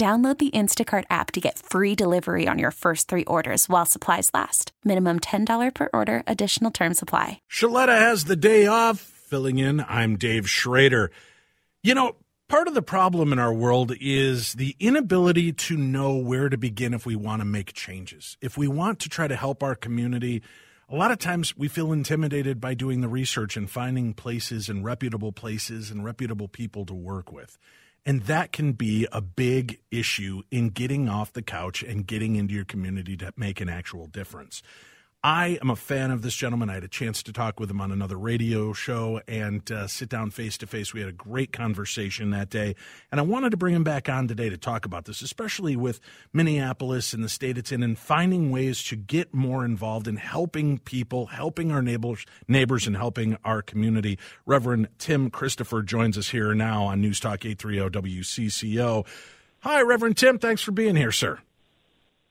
Download the Instacart app to get free delivery on your first three orders while supplies last. Minimum $10 per order, additional term supply. Sheletta has the day off. Filling in, I'm Dave Schrader. You know, part of the problem in our world is the inability to know where to begin if we want to make changes. If we want to try to help our community, a lot of times we feel intimidated by doing the research and finding places and reputable places and reputable people to work with. And that can be a big issue in getting off the couch and getting into your community to make an actual difference. I am a fan of this gentleman. I had a chance to talk with him on another radio show and uh, sit down face to face. We had a great conversation that day. And I wanted to bring him back on today to talk about this, especially with Minneapolis and the state it's in and finding ways to get more involved in helping people, helping our neighbors, neighbors and helping our community. Reverend Tim Christopher joins us here now on News Talk 830 WCCO. Hi, Reverend Tim. Thanks for being here, sir.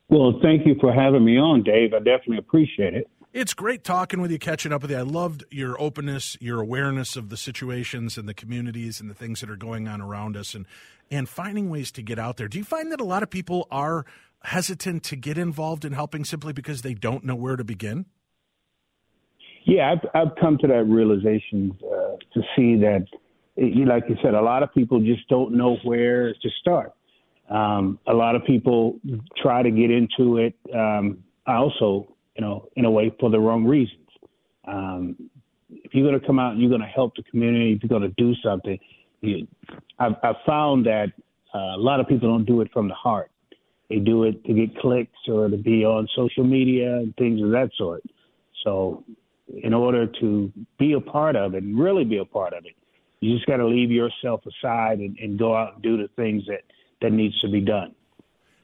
Well, thank you for having me on, Dave. I definitely appreciate it. It's great talking with you, catching up with you. I loved your openness, your awareness of the situations and the communities and the things that are going on around us and and finding ways to get out there. Do you find that a lot of people are hesitant to get involved in helping simply because they don't know where to begin? Yeah, I've, I've come to that realization uh, to see that, like you said, a lot of people just don't know where to start. Um, a lot of people try to get into it um, also, you know, in a way for the wrong reasons. Um, if you're going to come out and you're going to help the community, if you're going to do something, you, I've, I've found that uh, a lot of people don't do it from the heart. They do it to get clicks or to be on social media and things of that sort. So, in order to be a part of it and really be a part of it, you just got to leave yourself aside and, and go out and do the things that – that needs to be done.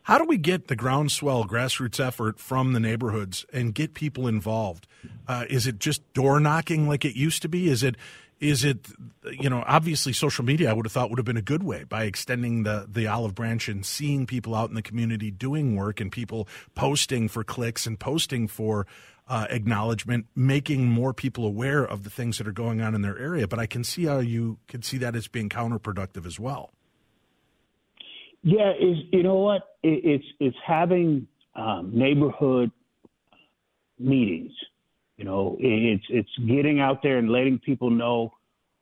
How do we get the groundswell grassroots effort from the neighborhoods and get people involved? Uh, is it just door knocking like it used to be? Is it is it you know obviously social media I would have thought would have been a good way by extending the the olive branch and seeing people out in the community doing work and people posting for clicks and posting for uh, acknowledgement, making more people aware of the things that are going on in their area. But I can see how you can see that as being counterproductive as well. Yeah, you know what? It, it's it's having um, neighborhood meetings. You know, it's it's getting out there and letting people know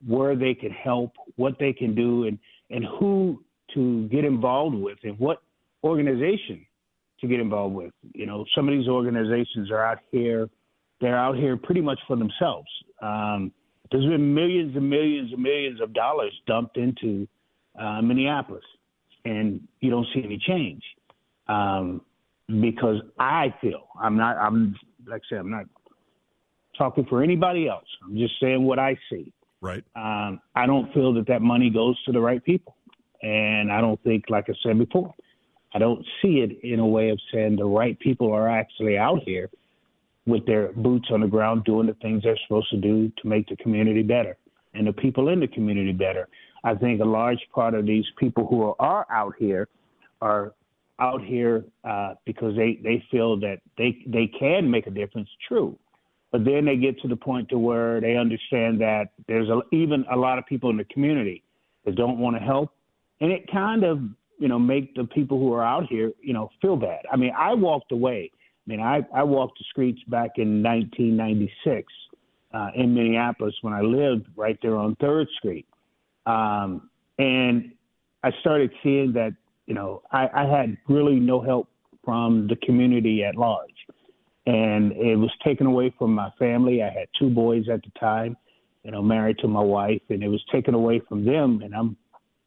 where they can help, what they can do, and and who to get involved with, and what organization to get involved with. You know, some of these organizations are out here; they're out here pretty much for themselves. Um, there's been millions and millions and millions of dollars dumped into uh, Minneapolis and you don't see any change. Um, because I feel I'm not I'm like I said I'm not talking for anybody else. I'm just saying what I see. Right. Um, I don't feel that that money goes to the right people, and I don't think, like I said before, I don't see it in a way of saying the right people are actually out here with their boots on the ground doing the things they're supposed to do to make the community better and the people in the community better. I think a large part of these people who are, are out here are out here uh, because they, they feel that they they can make a difference. True, but then they get to the point to where they understand that there's a, even a lot of people in the community that don't want to help, and it kind of you know make the people who are out here you know feel bad. I mean, I walked away. I mean, I I walked the streets back in 1996 uh, in Minneapolis when I lived right there on Third Street um, and I started seeing that you know I, I had really no help from the community at large, and it was taken away from my family. I had two boys at the time, you know, married to my wife, and it was taken away from them. And I'm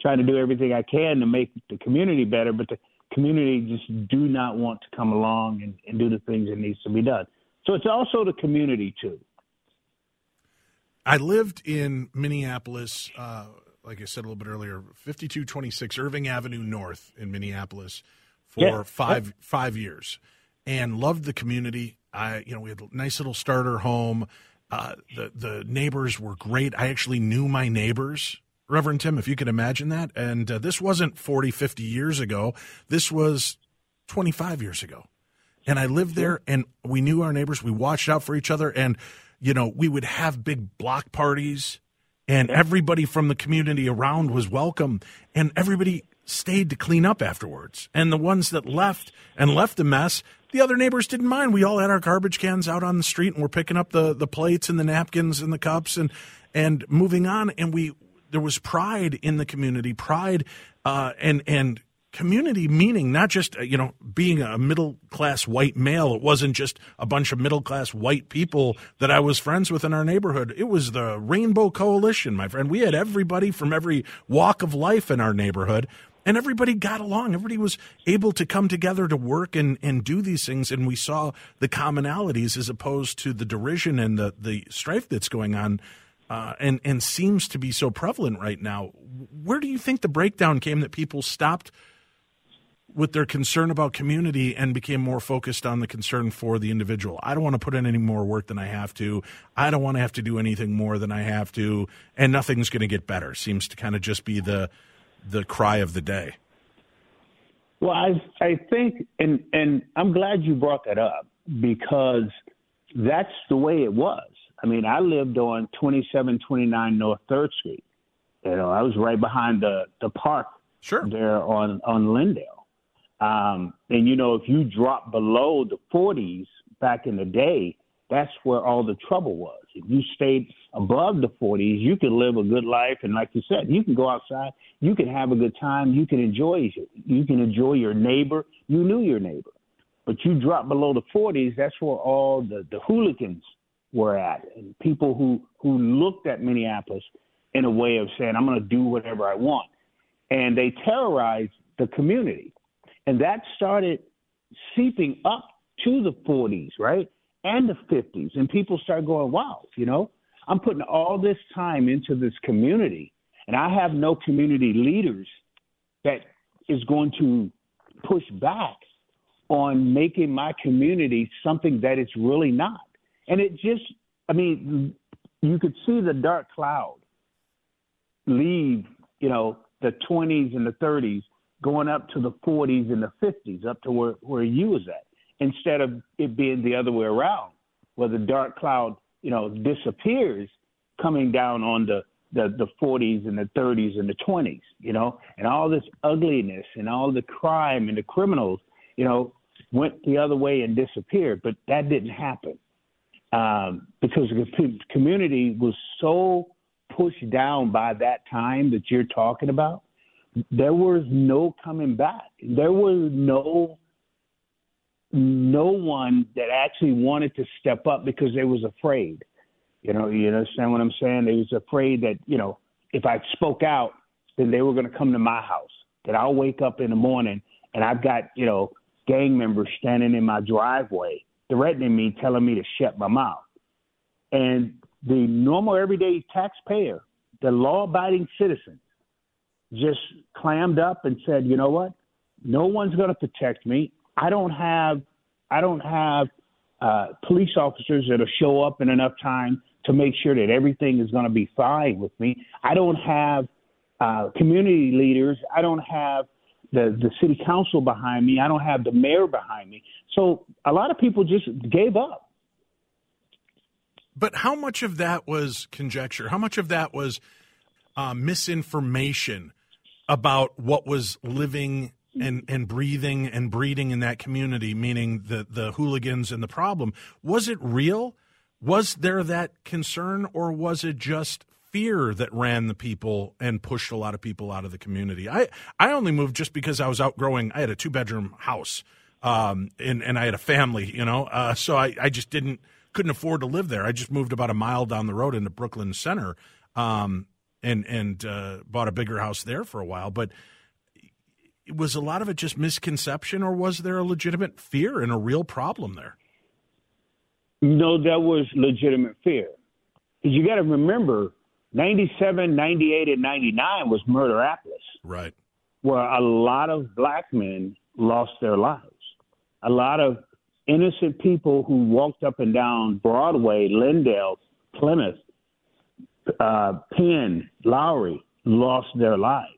trying to do everything I can to make the community better, but the community just do not want to come along and, and do the things that needs to be done. So it's also the community too. I lived in Minneapolis, uh, like I said a little bit earlier, 5226 Irving Avenue North in Minneapolis for Yeah. five five years, and loved the community. I, you know, we had a nice little starter home. Uh, the the neighbors were great. I actually knew my neighbors, Reverend Tim, if you could imagine that. And uh, this wasn't 40, 50 years ago. This was 25 years ago. And I lived there and we knew our neighbors. We watched out for each other. And, you know, we would have big block parties and everybody from the community around was welcome. And everybody stayed to clean up afterwards. And the ones that left and left the mess, the other neighbors didn't mind. We all had our garbage cans out on the street and we're picking up the, the plates and the napkins and the cups and, and moving on. And we, there was pride in the community, pride, uh, and, and, community meaning not just uh, you know being a middle class white male. It wasn't just a bunch of middle class white people that I was friends with in our neighborhood. It was the rainbow coalition my friend. We had everybody from every walk of life in our neighborhood and everybody got along. Everybody was able to come together to work and and do these things and we saw the commonalities as opposed to the derision and the the strife that's going on uh, and and seems to be so prevalent right now. Where do you think the breakdown came that people stopped with their concern about community and became more focused on the concern for the individual. I don't want to put in any more work than I have to. I don't want to have to do anything more than I have to, and nothing's going to get better. Seems to kind of just be the the cry of the day. Well, I I think, and and I'm glad you brought that up because that's the way it was. I mean, I lived on 2729 North Third Street. You know, I was right behind the the park Sure. there on on Lyndale. Um, and you know, if you drop below the 40s back in the day, that's where all the trouble was. If you stayed above the 40s, you could live a good life, and like you said, you can go outside, you can have a good time, you can enjoy you can enjoy your neighbor. You knew your neighbor, but you drop below the 40s, that's where all the the hooligans were at, and people who who looked at Minneapolis in a way of saying, "I'm going to do whatever I want," and they terrorized the community. And that started seeping up to the 40s, right? And the 50s. And people start going, wow, you know, I'm putting all this time into this community, and I have no community leaders that is going to push back on making my community something that it's really not. And it just, I mean, you could see the dark cloud leave, you know, the 20s and the 30s going up to the 40s and the 50s, up to where, where you was at, instead of it being the other way around, where the dark cloud, you know, disappears coming down on the, the, the 40s and the 30s and the 20s, you know, and all this ugliness and all the crime and the criminals, you know, went the other way and disappeared. But that didn't happen um, because the community was so pushed down by that time that you're talking about there was no coming back. There was no no one that actually wanted to step up because they was afraid. You know, you understand what I'm saying? They was afraid that, you know, if I spoke out, then they were to come to my house. That I'll wake up in the morning and I've got, you know, gang members standing in my driveway threatening me, telling me to shut my mouth. And the normal everyday taxpayer, the law abiding citizen, just clammed up and said, "You know what? No one's going to protect me. I don't have, I don't have uh, police officers that'll show up in enough time to make sure that everything is going to be fine with me. I don't have uh, community leaders. I don't have the the city council behind me. I don't have the mayor behind me. So a lot of people just gave up. But how much of that was conjecture? How much of that was uh, misinformation about what was living and, and breathing and breeding in that community, meaning the, the hooligans and the problem? Was it real? Was there that concern, or was it just fear that ran the people and pushed a lot of people out of the community. I I only moved just because I was outgrowing. I had a two bedroom house, um, and and I had a family, you know, uh, so I I just didn't couldn't afford to live there. I just moved about a mile down the road into Brooklyn Center, um, and and uh, bought a bigger house there for a while, but. Was a lot of it just misconception, or was there a legitimate fear and a real problem there? No, that was legitimate fear. Because you got to remember, 97, 98, and 99 was Murderapolis. Right. Where a lot of black men lost their lives. A lot of innocent people who walked up and down Broadway, Lyndale, Plymouth, uh, Penn, Lowry lost their lives.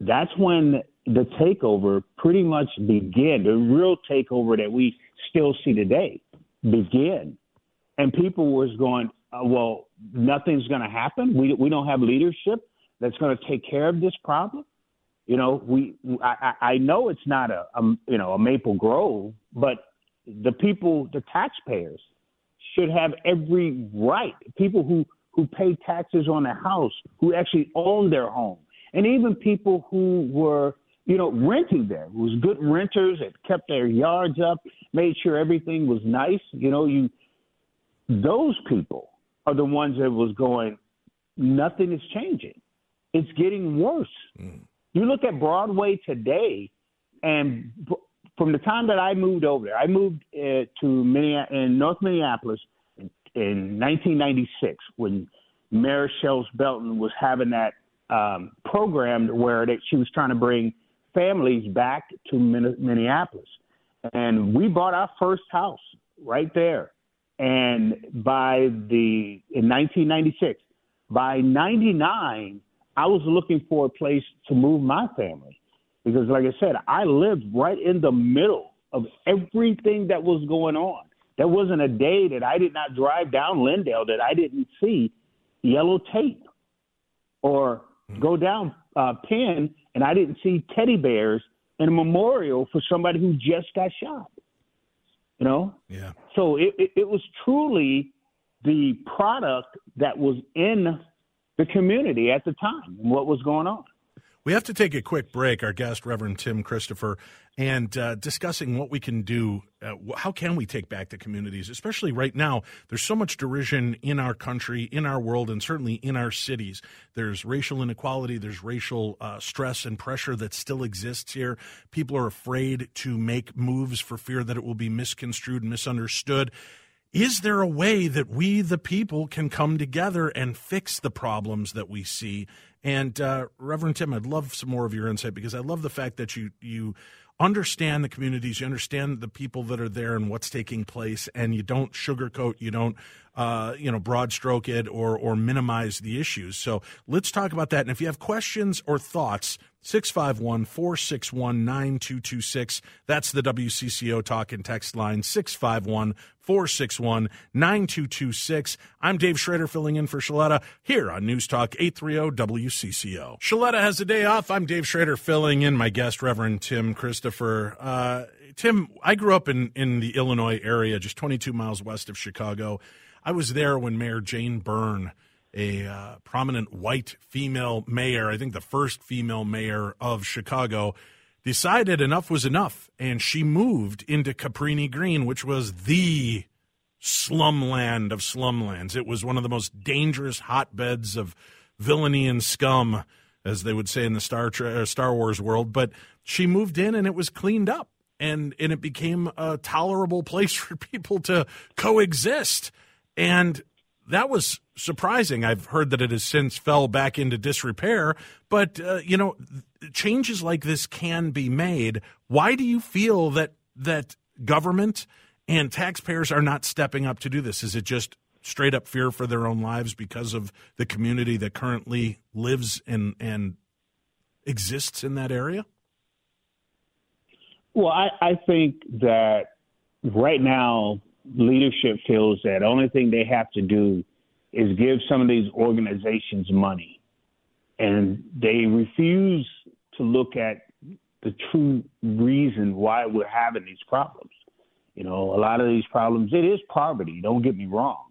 That's when the takeover pretty much began, the real takeover that we still see today began. And people was going, uh, well, nothing's going to happen. We we don't have leadership that's going to take care of this problem. You know, we I, I know it's not a, a you know a Maple Grove, but the people, the taxpayers, should have every right. People who who pay taxes on a house, who actually owned their home, and even people who were you know renting there, who was good renters that kept their yards up, made sure everything was nice. You know, you those people are the ones that was going, nothing is changing. It's getting worse. Mm. You look at Broadway today, and from the time that I moved over there, I moved uh, to Minneapolis, in North Minneapolis in, in 1996 when Mayor Sayles Belton was having that um, program where they, she was trying to bring families back to Minneapolis. And we bought our first house right there and by the in 1996, by 99, I was looking for a place to move my family because, like I said, I lived right in the middle of everything that was going on. There wasn't a day that I did not drive down Lyndale that I didn't see yellow tape or go down uh, Penn and I didn't see teddy bears in a memorial for somebody who just got shot. You know? Yeah. So it, it, it was truly the product that was in the community at the time and what was going on. We have to take a quick break. Our guest, Reverend Tim Christopher, and uh, discussing what we can do. Uh, how can we take back the communities, especially right now? There's so much derision in our country, in our world, and certainly in our cities. There's racial inequality, there's racial uh, stress and pressure that still exists here. People are afraid to make moves for fear that it will be misconstrued misunderstood. Is there a way that we, the people, can come together and fix the problems that we see? And uh, Reverend Tim, I'd love some more of your insight because I love the fact that you you understand the communities, you understand the people that are there and what's taking place, and you don't sugarcoat, you don't uh, you know, broad stroke it or or minimize the issues. So let's talk about that. And if you have questions or thoughts, 651 461 9226. That's the WCCO talk and text line 651 461 9226. I'm Dave Schrader filling in for Sheletta here on News Talk 830 WCCO. Sheletta has a day off. I'm Dave Schrader filling in my guest, Reverend Tim Christopher. Uh, Tim, I grew up in, in the Illinois area, just 22 miles west of Chicago. I was there when Mayor Jane Byrne, a uh, prominent white female mayor, I think the first female mayor of Chicago, decided enough was enough, and she moved into Cabrini Green, which was the slumland of slumlands. It was one of the most dangerous hotbeds of villainy and scum, as they would say in the Star uh, Star Wars world. But she moved in, and it was cleaned up, and and it became a tolerable place for people to coexist. And that was surprising. I've heard that it has since fell back into disrepair, but uh, you know, changes like this can be made. Why do you feel that that government and taxpayers are not stepping up to do this? Is it just straight up fear for their own lives because of the community that currently lives and and exists in that area? Well, I, I think that right now leadership feels that only thing they have to do is give some of these organizations money. And they refuse to look at the true reason why we're having these problems. You know, a lot of these problems, it is poverty, don't get me wrong.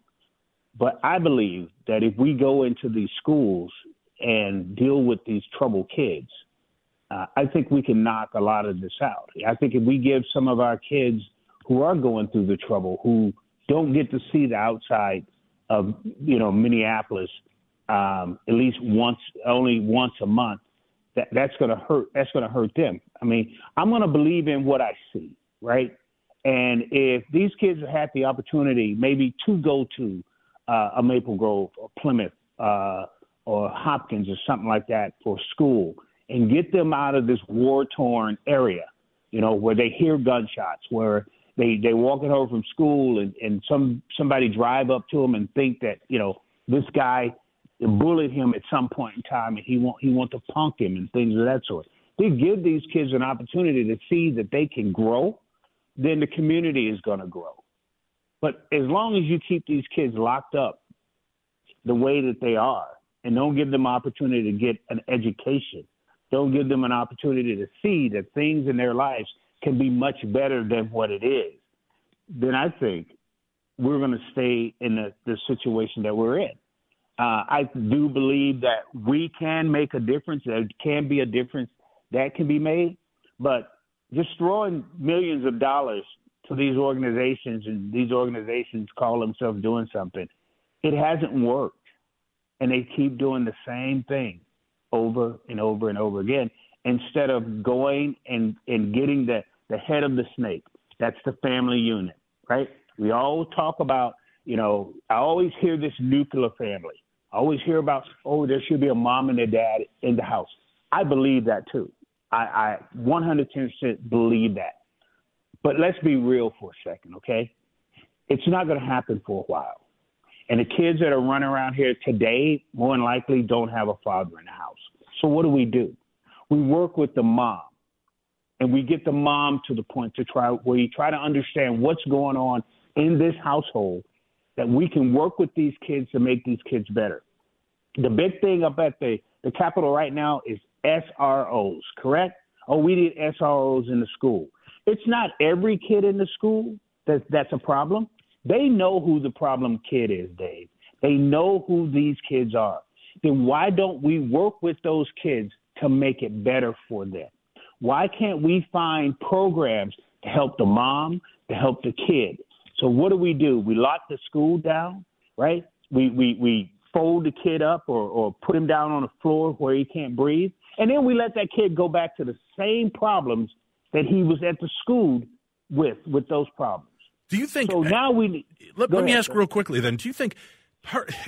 But I believe that if we go into these schools and deal with these troubled kids, uh, I think we can knock a lot of this out. I think if we give some of our kids who are going through the trouble, who don't get to see the outside of you know Minneapolis um, at least once, only once a month, that that's going to hurt. That's going to hurt them. I mean, I'm going to believe in what I see, right? And if these kids had the opportunity, maybe to go to uh, a Maple Grove or Plymouth uh, or Hopkins or something like that for school, and get them out of this war torn area, you know, where they hear gunshots, where they they walking home from school and and some somebody drive up to them and think that you know this guy bullied him at some point in time and he want he want to punk him and things of that sort. They give these kids an opportunity to see that they can grow, then the community is going to grow. But as long as you keep these kids locked up the way that they are and don't give them opportunity to get an education, don't give them an opportunity to see that things in their lives can be much better than what it is, then I think we're going to stay in the, the situation that we're in. Uh, I do believe that we can make a difference. There can be a difference that can be made, but just throwing millions of dollars to these organizations and these organizations call themselves doing something, it hasn't worked, and they keep doing the same thing over and over and over again instead of going and, and getting the, the head of the snake. That's the family unit, right? We all talk about, you know, I always hear this nuclear family. I always hear about, oh, there should be a mom and a dad in the house. I believe that too. I, I 110% believe that. But let's be real for a second, okay? It's not going to happen for a while. And the kids that are running around here today, more than likely, don't have a father in the house. So what do we do? We work with the mom, and we get the mom to the point to try where you try to understand what's going on in this household, that we can work with these kids to make these kids better. The big thing up at the the Capitol right now is SROs, correct? Oh, we need SROs in the school. It's not every kid in the school that that's a problem. They know who the problem kid is, Dave. They know who these kids are. Then why don't we work with those kids to make it better for them? Why can't we find programs to help the mom, to help the kid? So what do we do? We lock the school down, right? We we we fold the kid up or, or put him down on the floor where he can't breathe. And then we let that kid go back to the same problems that he was at the school with with those problems. Do you think? So now we let, let ahead, me ask real quickly. Then, do you think?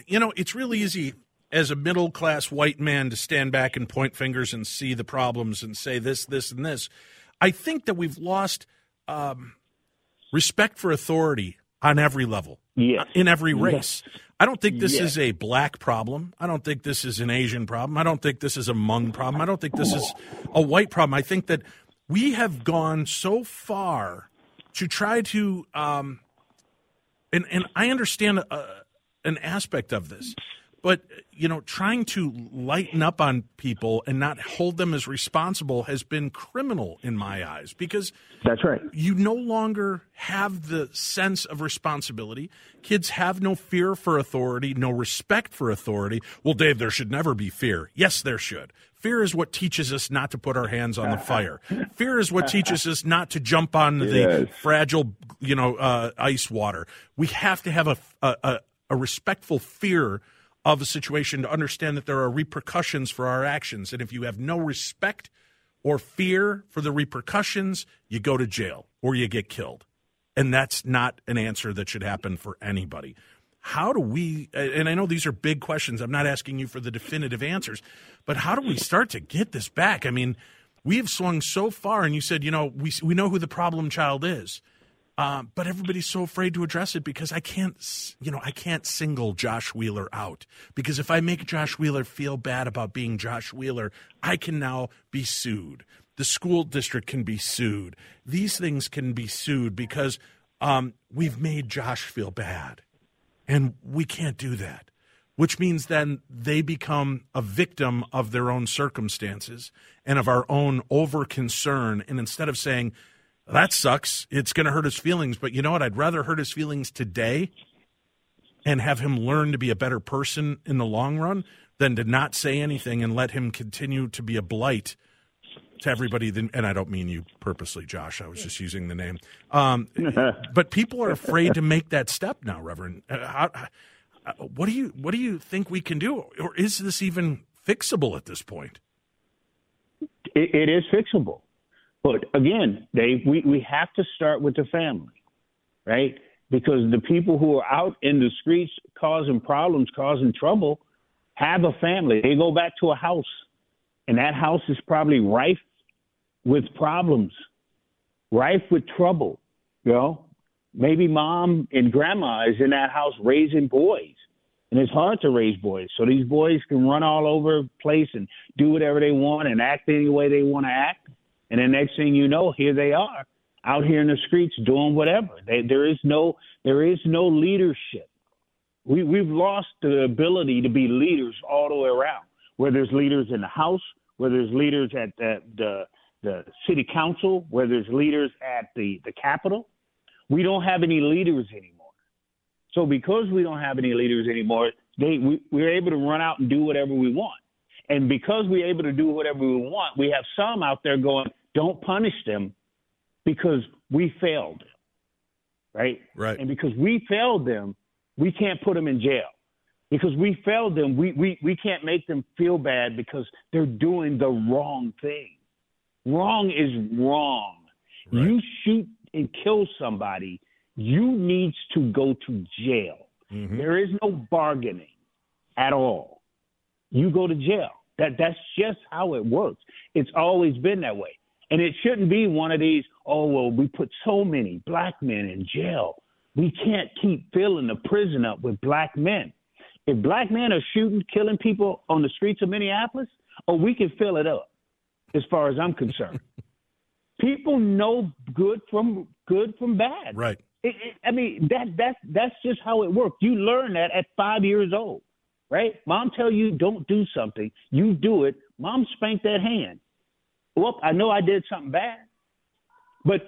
You know, it's really easy as a middle class white man to stand back and point fingers and see the problems and say this, this, and this. I think that we've lost um, respect for authority on every level, yes. in every race. Yes. I don't think this yes. is a black problem. I don't think this is an Asian problem. I don't think this is a Hmong problem. I don't think this is a white problem. I think that we have gone so far to try to, um, and and I understand uh, an aspect of this, but you know, trying to lighten up on people and not hold them as responsible has been criminal in my eyes because that's right. You no longer have the sense of responsibility. Kids have no fear for authority, no respect for authority. Well, Dave, there should never be fear. Yes, there should. Fear is what teaches us not to put our hands on the fire. Fear is what teaches us not to jump on the fragile, you know, uh, ice water. We have to have a, a, a respectful fear of a situation to understand that there are repercussions for our actions. And if you have no respect or fear for the repercussions, you go to jail or you get killed. And that's not an answer that should happen for anybody. How do we, and I know these are big questions, I'm not asking you for the definitive answers, but how do we start to get this back? I mean, we have swung so far, and you said, you know, we, we know who the problem child is. Um, but everybody's so afraid to address it because I can't, you know, I can't single Josh Wheeler out because if I make Josh Wheeler feel bad about being Josh Wheeler, I can now be sued. The school district can be sued. These things can be sued because um, we've made Josh feel bad, and we can't do that. Which means then they become a victim of their own circumstances and of our own over concern. And instead of saying, that sucks. It's going to hurt his feelings. But you know what? I'd rather hurt his feelings today and have him learn to be a better person in the long run than to not say anything and let him continue to be a blight to everybody. And I don't mean you purposely, Josh. I was just using the name. Um, but people are afraid to make that step now, Reverend. Uh, how, uh, what do you what do you think we can do, or is this even fixable at this point? it, it is fixable, but again, Dave, we we have to start with the family, right? Because the people who are out in the streets causing problems, causing trouble, have a family. They go back to a house, and that house is probably rife with problems, rife with trouble. You know, maybe mom and grandma is in that house raising boys, and it's hard to raise boys. So these boys can run all over place and do whatever they want and act any way they want to act. And the next thing you know, here they are out here in the streets doing whatever. They, there is no there is no leadership we, we've lost the ability to be leaders all the way around, where there's leaders in the House, where there's leaders at the, the, the city council, where there's leaders at the, the Capitol. We don't have any leaders anymore. So because we don't have any leaders anymore, they, we, we're able to run out and do whatever we want. And because we're able to do whatever we want, we have some out there going, don't punish them because we failed. Right? Right. And because we failed them, we can't put them in jail because we failed them. We, we, we can't make them feel bad because they're doing the wrong thing. Wrong is wrong. Right. You shoot and kill somebody, you needs to go to jail. Mm-hmm. There is no bargaining at all. You go to jail. That that's just how it works. It's always been that way. And it shouldn't be one of these, oh well, we put so many black men in jail. We can't keep filling the prison up with black men. If black men are shooting, killing people on the streets of Minneapolis, oh, we can fill it up, as far as I'm concerned. people know good from good from bad. Right. It, it, I mean that that's that's just how it works. You learn that at five years old, right? Mom tell you don't do something, you do it. Mom spanked that hand. Well, I know I did something bad, but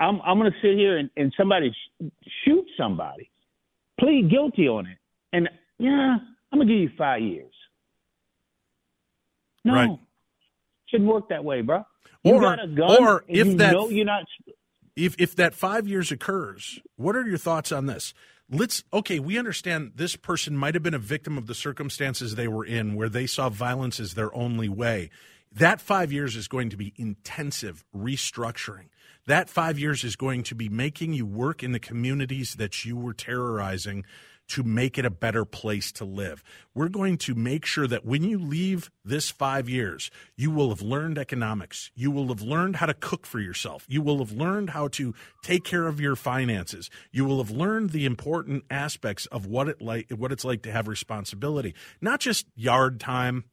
I'm I'm going to sit here and, and somebody sh- shoot somebody, plead guilty on it, and yeah, I'm going to give you five years. No, right. shouldn't work that way, bro. You or, got a gun, or if you that know you're not. If if that five years occurs, what are your thoughts on this? Let's okay. We understand this person might have been a victim of the circumstances they were in, where they saw violence as their only way. That five years is going to be intensive restructuring that five years is going to be making you work in the communities that you were terrorizing to make it a better place to live. We're going to make sure that when you leave this five years, you will have learned economics. You will have learned how to cook for yourself. You will have learned how to take care of your finances. You will have learned the important aspects of what it like what it's like to have responsibility. Not just yard time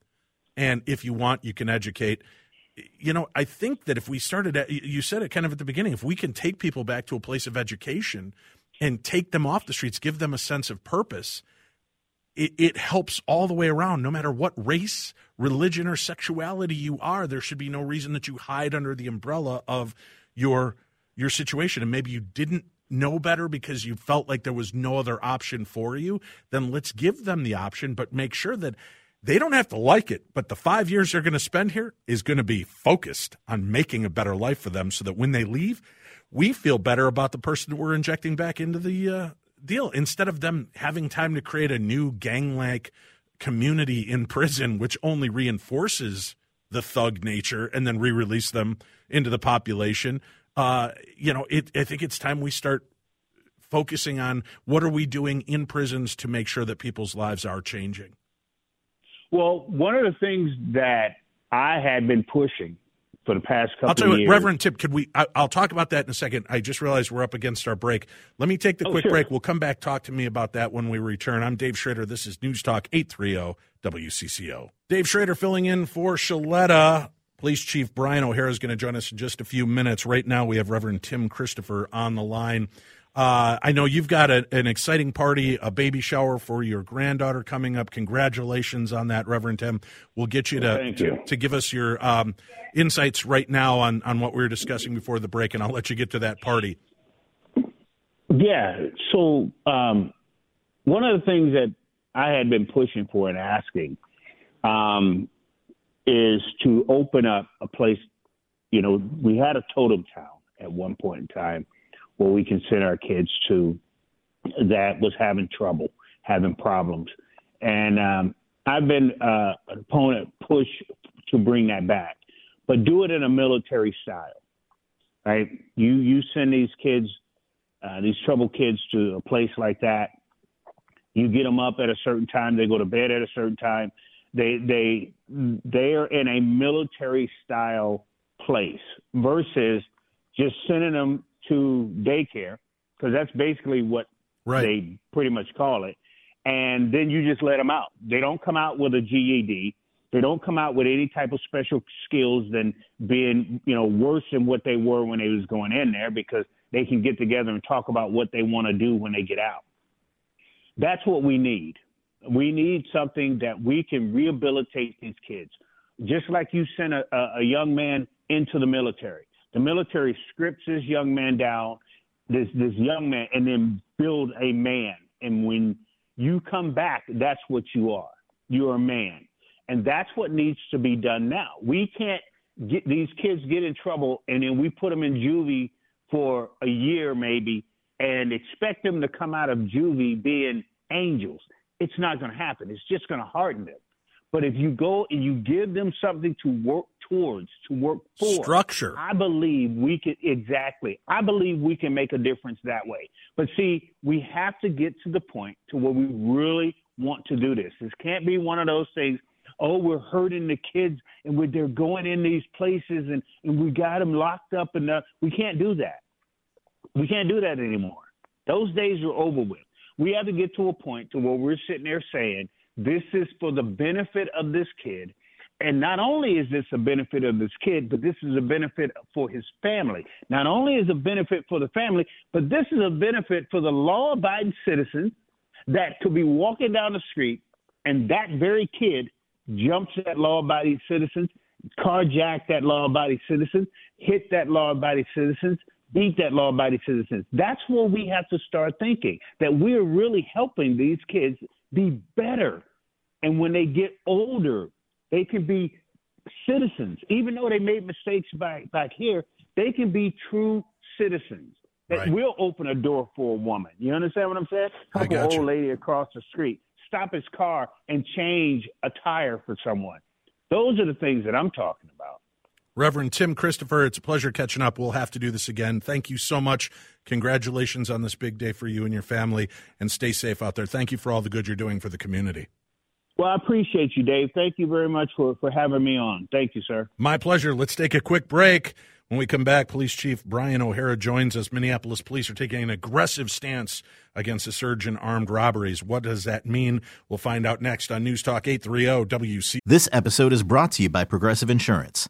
and if you want you can educate you know, I think that if we started, at, you said it kind of at the beginning, if we can take people back to a place of education and take them off the streets, give them a sense of purpose, it, it helps all the way around. No matter what race, religion, or sexuality you are, there should be no reason that you hide under the umbrella of your your situation. And maybe you didn't know better because you felt like there was no other option for you. Then let's give them the option, but make sure that they don't have to like it, but the five years they're going to spend here is going to be focused on making a better life for them so that when they leave, we feel better about the person we're injecting back into the uh, deal instead of them having time to create a new gang like community in prison, which only reinforces the thug nature and then re release them into the population. Uh, you know, it, I think it's time we start focusing on what are we doing in prisons to make sure that people's lives are changing. Well, one of the things that I had been pushing for the past couple I'll tell you years, what, Reverend Tim, could we? I, will talk about that in a second. I just realized we're up against our break. Let me take the oh, quick sure. break. We'll come back, talk to me about that when we return. I'm Dave Schrader. This is News Talk 830 WCCO. Dave Schrader filling in for Sheletta. Police Chief Brian O'Hara is going to join us in just a few minutes. Right now, we have Reverend Tim Christopher on the line. Uh, I know you've got a, an exciting party, a baby shower for your granddaughter coming up. Congratulations on that, Reverend Tim. We'll get you to you. to, give us your um, insights right now on, on what we were discussing before the break, and I'll let you get to that party. Yeah. So um, one of the things that I had been pushing for and asking um, is to open up a place. You know, we had a totem town at one point in time where we can send our kids to that was having trouble, having problems, and um, I've been uh, an opponent push to bring that back, but do it in a military style, right? You you send these kids, uh, these troubled kids, to a place like that. You get them up at a certain time. They go to bed at a certain time. They they they are in a military style place versus just sending them to daycare because that's basically what Right. they pretty much call it. And then you just let them out. They don't come out with a GED. They don't come out with any type of special skills than being, you know, worse than what they were when they was going in there because they can get together and talk about what they want to do when they get out. That's what we need. We need something that we can rehabilitate these kids. Just like you send a, a, a young man into the military. The military scripts this young man down, this this young man, and then build a man. And when you come back, that's what you are. You're a man. And that's what needs to be done now. We can't get these kids get in trouble and then we put them in juvie for a year maybe and expect them to come out of juvie being angels. It's not going to happen. It's just going to harden them. But if you go and you give them something to work towards, to work for, Structure. I believe we can exactly. I believe we can make a difference that way. But see, we have to get to the point to where we really want to do this. This can't be one of those things. Oh, we're hurting the kids, and we're, they're going in these places, and, and we got them locked up, and uh, we can't do that. We can't do that anymore. Those days are over with. We have to get to a point to where we're sitting there saying, this is for the benefit of this kid. And not only is this a benefit of this kid, but this is a benefit for his family. Not only is a benefit for the family, but this is a benefit for the law abiding citizen that could be walking down the street and that very kid jumps that law abiding citizen, carjack that law abiding citizen, hit that law abiding citizen, beat that law abiding citizen. That's where we have to start thinking that we're really helping these kids be better. And when they get older, they can be citizens. Even though they made mistakes back back here, they can be true citizens. That Right. will open a door for a woman. You understand what I'm saying? Help an got you. old lady across the street, stop his car and change a tire for someone. Those are the things that I'm talking about. Reverend Tim Christopher, it's a pleasure catching up. We'll have to do this again. Thank you so much. Congratulations on this big day for you and your family, and stay safe out there. Thank you for all the good you're doing for the community. Well, I appreciate you, Dave. Thank you very much for, for having me on. Thank you, sir. My pleasure. Let's take a quick break. When we come back, Police Chief Brian O'Hara joins us. Minneapolis police are taking an aggressive stance against a surge in armed robberies. What does that mean? We'll find out next on News Talk 830 WC. This episode is brought to you by Progressive Insurance.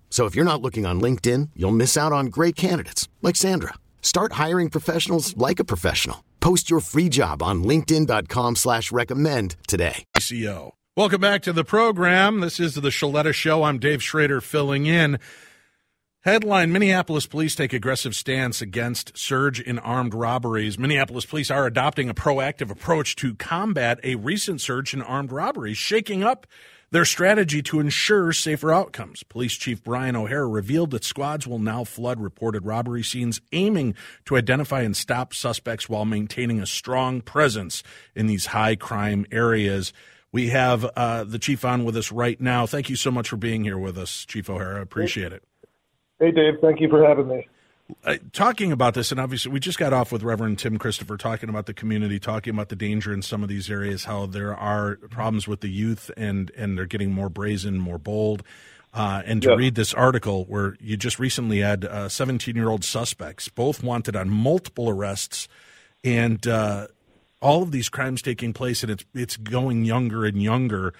So if you're not looking on LinkedIn, you'll miss out on great candidates like Sandra. Start hiring professionals like a professional. Post your free job on linkedin.com slash recommend today. CO. Welcome back to the program. This is the Sheletta Show. I'm Dave Schrader filling in. Headline Minneapolis police take aggressive stance against surge in armed robberies. Minneapolis police are adopting a proactive approach to combat a recent surge in armed robberies, shaking up their strategy to ensure safer outcomes. Police Chief Brian O'Hara revealed that squads will now flood reported robbery scenes, aiming to identify and stop suspects while maintaining a strong presence in these high crime areas. We have uh, the chief on with us right now. Thank you so much for being here with us, Chief O'Hara. Appreciate it. Hey, Dave. Thank you for having me. Uh, talking about this, and obviously we just got off with Reverend Tim Christopher talking about the community, talking about the danger in some of these areas, how there are problems with the youth, and and they're getting more brazen, more bold. Uh, and to yeah. read this article where you just recently had 17 uh, year old suspects, both wanted on multiple arrests, and uh, all of these crimes taking place, and it's it's going younger and younger.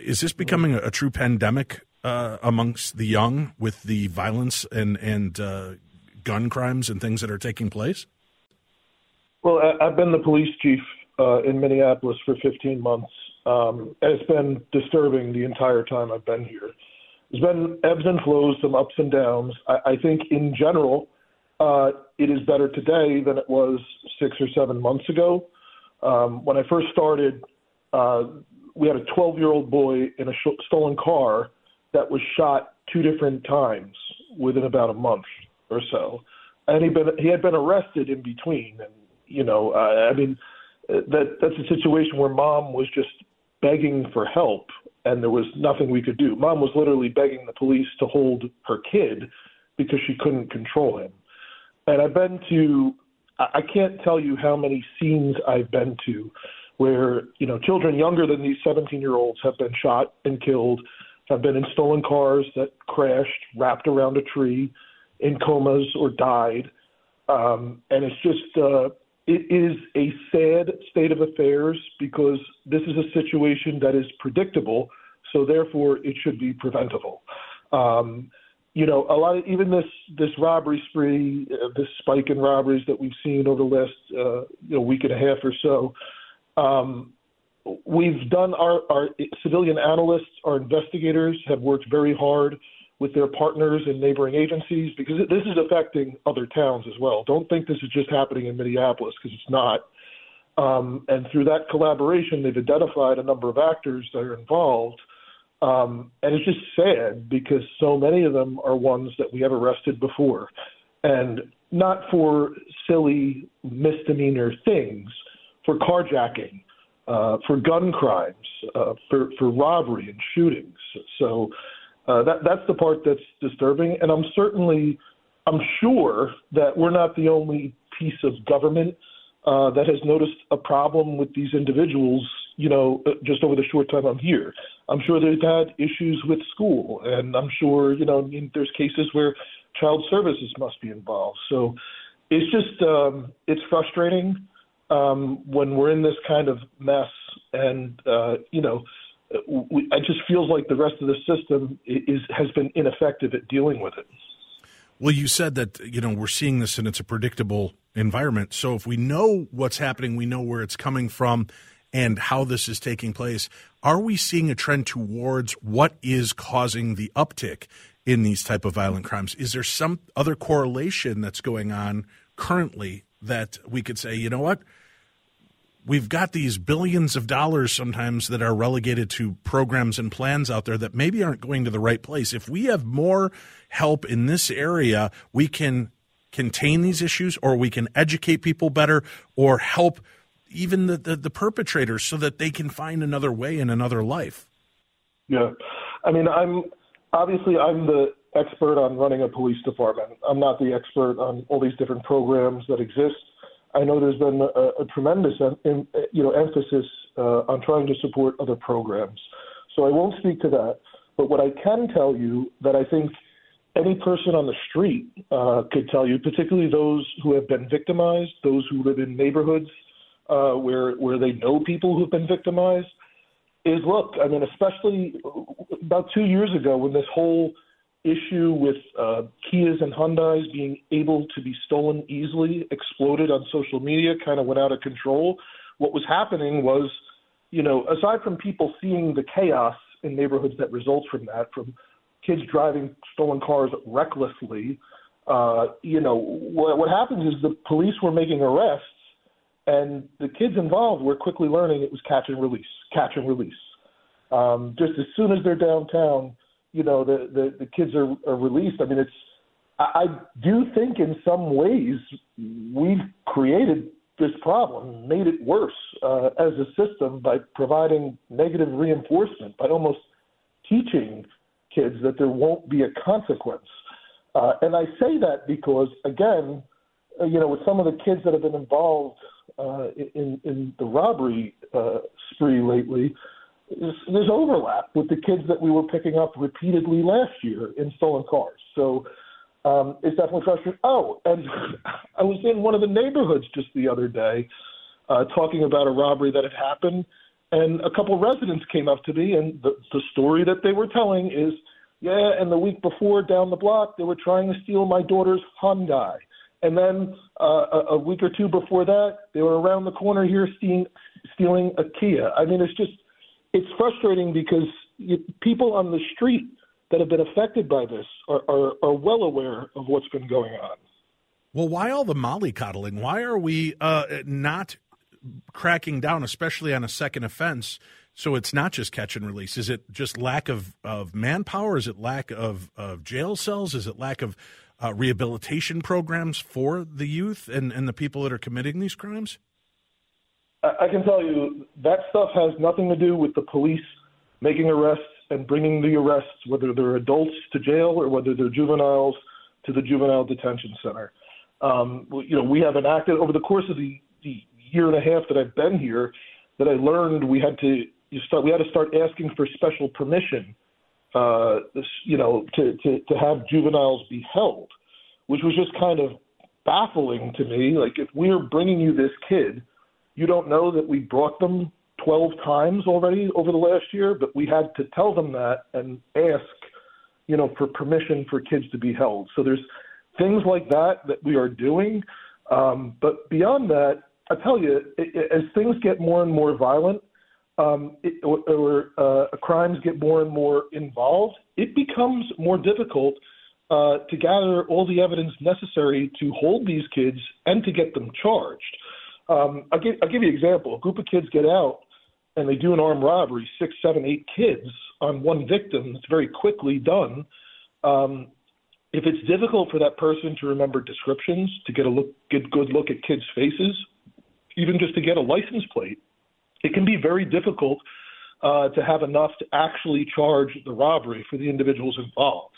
Is this becoming a, a true pandemic uh, amongst the young with the violence and and uh, gun crimes and things that are taking place? Well, I've been the police chief uh, in Minneapolis for 15 months, um, and it's been disturbing the entire time I've been here. There's been ebbs and flows, some ups and downs. I, I think in general, uh, it is better today than it was six or seven months ago. Um, when I first started, uh, we had a 12 year old boy in a sh- stolen car that was shot two different times within about a month or so, and he been he had been arrested in between. And you know, uh, I mean, that that's a situation where mom was just begging for help, and there was nothing we could do. Mom was literally begging the police to hold her kid because she couldn't control him. And I've been to I can't tell you how many scenes I've been to where you know children younger than these 17 year olds have been shot and killed, have been in stolen cars that crashed, wrapped around a tree, in comas or died, um, and it's just uh, it is a sad state of affairs because this is a situation that is predictable, so therefore it should be preventable. Um, you know, a lot of even this this robbery spree, uh, this spike in robberies that we've seen over the last uh, you know week and a half or so. Um, we've done our our civilian analysts, our investigators have worked very hard with their partners and neighboring agencies because this is affecting other towns as well. Don't think this is just happening in Minneapolis because it's not. Um, and through that collaboration, they've identified a number of actors that are involved um, and it's just sad because so many of them are ones that we have arrested before, and not for silly misdemeanor things, for carjacking, uh, for gun crimes, uh, for for robbery and shootings. So uh, that that's the part that's disturbing, and I'm certainly, I'm sure that we're not the only piece of government uh, that has noticed a problem with these individuals. You know, uh, just over the short time I'm here. I'm sure they've had issues with school, and I'm sure you know there's cases where child services must be involved. So it's just um, it's frustrating um, when we're in this kind of mess, and uh, you know. It just feels like the rest of the system is has been ineffective at dealing with it. Well, you said that you know we're seeing this and it's a predictable environment. So if we know what's happening, we know where it's coming from and how this is taking place. Are we seeing a trend towards what is causing the uptick in these type of violent crimes? Is there some other correlation that's going on currently that we could say, you know what? We've got these billions of dollars sometimes that are relegated to programs and plans out there that maybe aren't going to the right place. If we have more help in this area, we can contain these issues or we can educate people better or help even the, the, the perpetrators so that they can find another way in another life. Yeah. I mean, I'm obviously I'm the expert on running a police department. I'm not the expert on all these different programs that exist. I know there's been a, a tremendous, in, you know, emphasis uh, on trying to support other programs. So I won't speak to that. But what I can tell you that I think any person on the street uh, could tell you, particularly those who have been victimized, those who live in neighborhoods uh, where where they know people who've been victimized, is look. I mean, especially about two years ago when this whole issue with uh, Kias and Hyundai's being able to be stolen easily exploded on social media, kind of went out of control. What was happening was you know, aside from people seeing the chaos in neighborhoods that results from that, from kids driving stolen cars recklessly, uh, you know, what, what happens is the police were making arrests, and the kids involved were quickly learning it was catch and release, catch and release. Um, just as soon as they're downtown, you know, the the, the kids are, are released. I mean, it's I, I do think in some ways we've created this problem, made it worse uh, as a system by providing negative reinforcement, by almost teaching kids that there won't be a consequence. Uh, and I say that because, again, uh, you know, with some of the kids that have been involved uh, in in the robbery uh, spree lately, there's, overlap with the kids that we were picking up repeatedly last year in stolen cars. So um, it's definitely frustrating. Oh, and I was in one of the neighborhoods just the other day uh, talking about a robbery that had happened, and a couple of residents came up to me, and the, the story that they were telling is, yeah, and the week before down the block, they were trying to steal my daughter's Hyundai. And then uh, a, a week or two before that, they were around the corner here stealing, stealing a Kia. I mean, it's just, it's frustrating because you, people on the street – that have been affected by this are, are, are well aware of what's been going on. Well, why all the mollycoddling? Why are we uh, not cracking down, especially on a second offense? So it's not just catch and release. Is it just lack of, of manpower? Is it lack of, of jail cells? Is it lack of uh, rehabilitation programs for the youth and, and the people that are committing these crimes? I can tell you that stuff has nothing to do with the police making arrests and bringing the arrests, whether they're adults to jail or whether they're juveniles to the juvenile detention center. Um, you know, we have enacted over the course of the, the year and a half that I've been here that I learned we had to you start we had to start asking for special permission, uh, you know, to, to to have juveniles be held, which was just kind of baffling to me. Like if we're bringing you this kid, you don't know that we brought them 12 times already over the last year, but we had to tell them that and ask, you know, for permission for kids to be held. So there's things like that that we are doing. Um, but beyond that, I tell you, it, it, as things get more and more violent, um, it, or, or uh, crimes get more and more involved, it becomes more difficult uh, to gather all the evidence necessary to hold these kids and to get them charged. Um, I'll, give, I'll give you an example. A group of kids get out and they do an armed robbery, six, seven, eight kids on one victim, it's very quickly done. Um, if it's difficult for that person to remember descriptions, to get a look, get good look at kids' faces, even just to get a license plate, it can be very difficult uh, to have enough to actually charge the robbery for the individuals involved.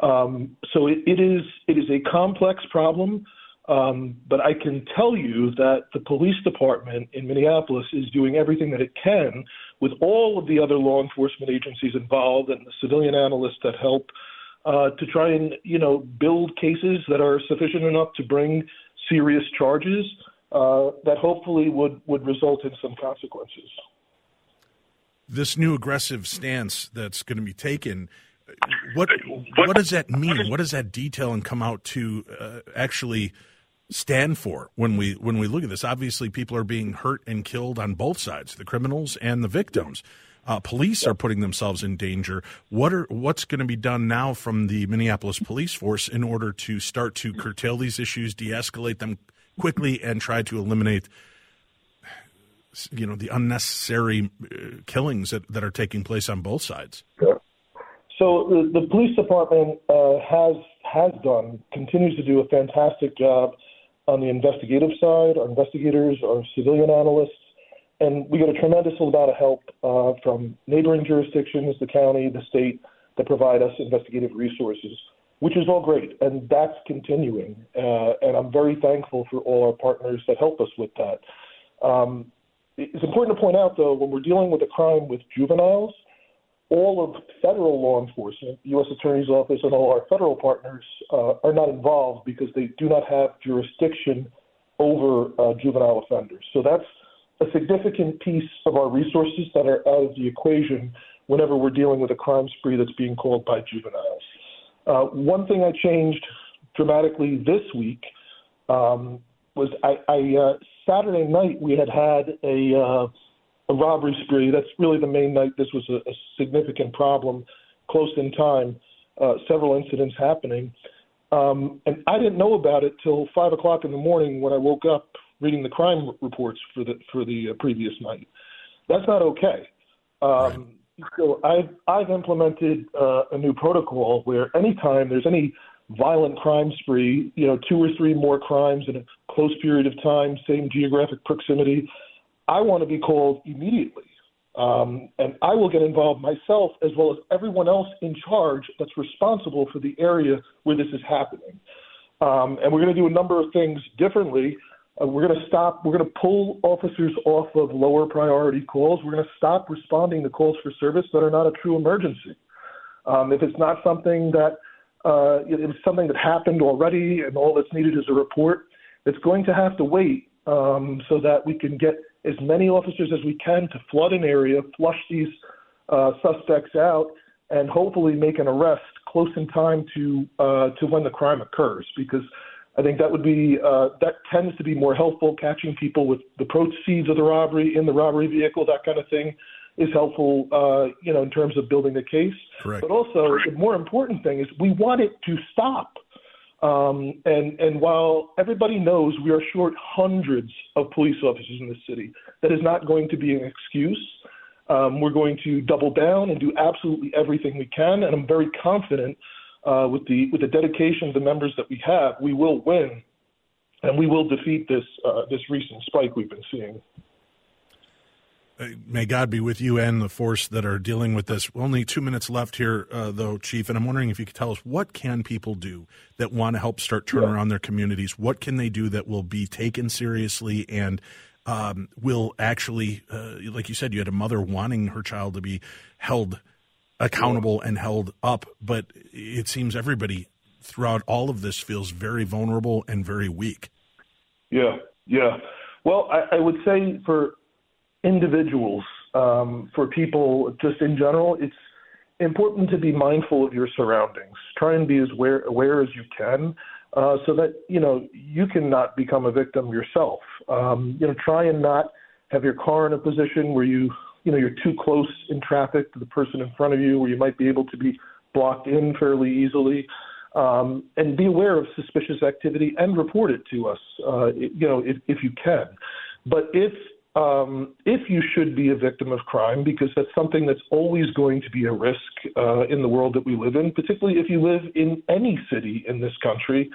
Um, so it, it is it is a complex problem. Um, but I can tell you that the police department in Minneapolis is doing everything that it can with all of the other law enforcement agencies involved and the civilian analysts that help uh, to try and you know build cases that are sufficient enough to bring serious charges uh, that hopefully would would result in some consequences. This new aggressive stance that's going to be taken what what does that mean? What does that detail and come out to uh, actually stand for when we when we look at this. Obviously, people are being hurt and killed on both sides, the criminals and the victims. Uh, police are putting themselves in danger. What are what's going to be done now from the Minneapolis police force in order to start to curtail these issues, de-escalate them quickly, and try to eliminate, you know, the unnecessary uh, killings that, that are taking place on both sides? Yeah. So the, the police department uh, has has done continues to do a fantastic job on the investigative side, our investigators, our civilian analysts, and we get a tremendous amount of help uh, from neighboring jurisdictions, the county, the state, that provide us investigative resources, which is all great, and that's continuing. Uh, and I'm very thankful for all our partners that help us with that. Um, it's important to point out, though, when we're dealing with a crime with juveniles, all of federal law enforcement, U.S. Attorney's Office, and all our federal partners uh, are not involved because they do not have jurisdiction over uh, juvenile offenders. So that's a significant piece of our resources that are out of the equation whenever we're dealing with a crime spree that's being called by juveniles. Uh, one thing I changed dramatically this week um, was I, I uh, Saturday night we had had a uh, a robbery spree. That's really the main night. This was a, a significant problem, close in time. Uh, several incidents happening, um, and I didn't know about it till five o'clock in the morning when I woke up reading the crime reports for the for the uh, previous night. That's not okay. Um, right. So I've I've implemented uh, a new protocol where anytime there's any violent crime spree, you know, two or three more crimes in a close period of time, same geographic proximity, I want to be called immediately. Um, and I will get involved myself as well as everyone else in charge that's responsible for the area where this is happening. Um, and we're going to do a number of things differently. Uh, we're going to stop, we're going to pull officers off of lower priority calls. We're going to stop responding to calls for service that are not a true emergency. Um, if it's not something that uh, it was something that happened already, and all that's needed is a report. It's going to have to wait um, so that we can get as many officers as we can to flood an area, flush these uh, suspects out, and hopefully make an arrest close in time to uh, to when the crime occurs. Because I think that would be uh, that tends to be more helpful, catching people with the proceeds of the robbery in the robbery vehicle, that kind of thing is helpful, uh, you know, in terms of building the case. Correct. But also, Correct. the more important thing is we want it to stop. Um, and and while everybody knows we are short hundreds of police officers in the city, that is not going to be an excuse. Um, we're going to double down and do absolutely everything we can, and I'm very confident uh, with the with the dedication of the members that we have, we will win, and we will defeat this uh, this recent spike we've been seeing. Uh, may God be with you and the force that are dealing with this. Only two minutes left here, uh, though, Chief, and I'm wondering if you could tell us what can people do that want to help start turn yeah. around their communities? What can they do that will be taken seriously and um, will actually, uh, like you said, you had a mother wanting her child to be held accountable and held up, but it seems everybody throughout all of this feels very vulnerable and very weak. Yeah, yeah. Well, I, I would say for individuals, um, for people just in general, it's important to be mindful of your surroundings. Try and be as aware, aware as you can, uh, so that you know you cannot become a victim yourself. Um, you know, try and not have your car in a position where you you know you're too close in traffic to the person in front of you, where you might be able to be blocked in fairly easily. Um, and be aware of suspicious activity and report it to us, uh, you know, if, if you can. But if um, if you should be a victim of crime, because that's something that's always going to be a risk uh, in the world that we live in, particularly if you live in any city in this country.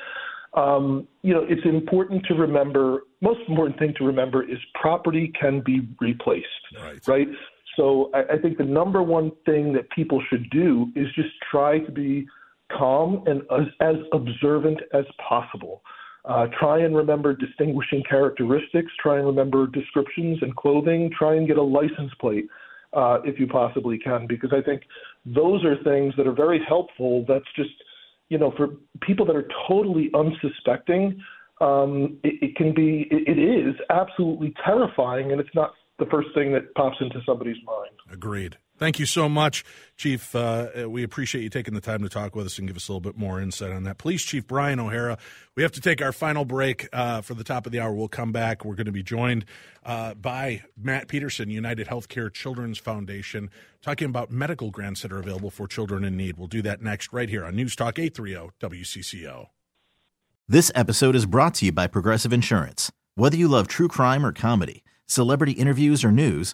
Um, you know, it's important to remember. Most important thing to remember is property can be replaced. Right. Right. So I, I think the number one thing that people should do is just try to be calm and as, as observant as possible. Uh, try and remember distinguishing characteristics. Try and remember descriptions and clothing. Try and get a license plate uh, if you possibly can, because I think those are things that are very helpful. That's just, you know, for people that are totally unsuspecting, um, it, it can be, it, it is absolutely terrifying, and it's not the first thing that pops into somebody's mind. Agreed. Thank you so much, Chief. Uh, we appreciate you taking the time to talk with us and give us a little bit more insight on that. Police Chief Brian O'Hara. We have to take our final break uh, for the top of the hour. We'll come back. We're going to be joined uh, by Matt Peterson, United Healthcare Children's Foundation, talking about medical grants that are available for children in need. We'll do that next, right here on News Talk 830 WCCO. This episode is brought to you by Progressive Insurance. Whether you love true crime or comedy, celebrity interviews or news,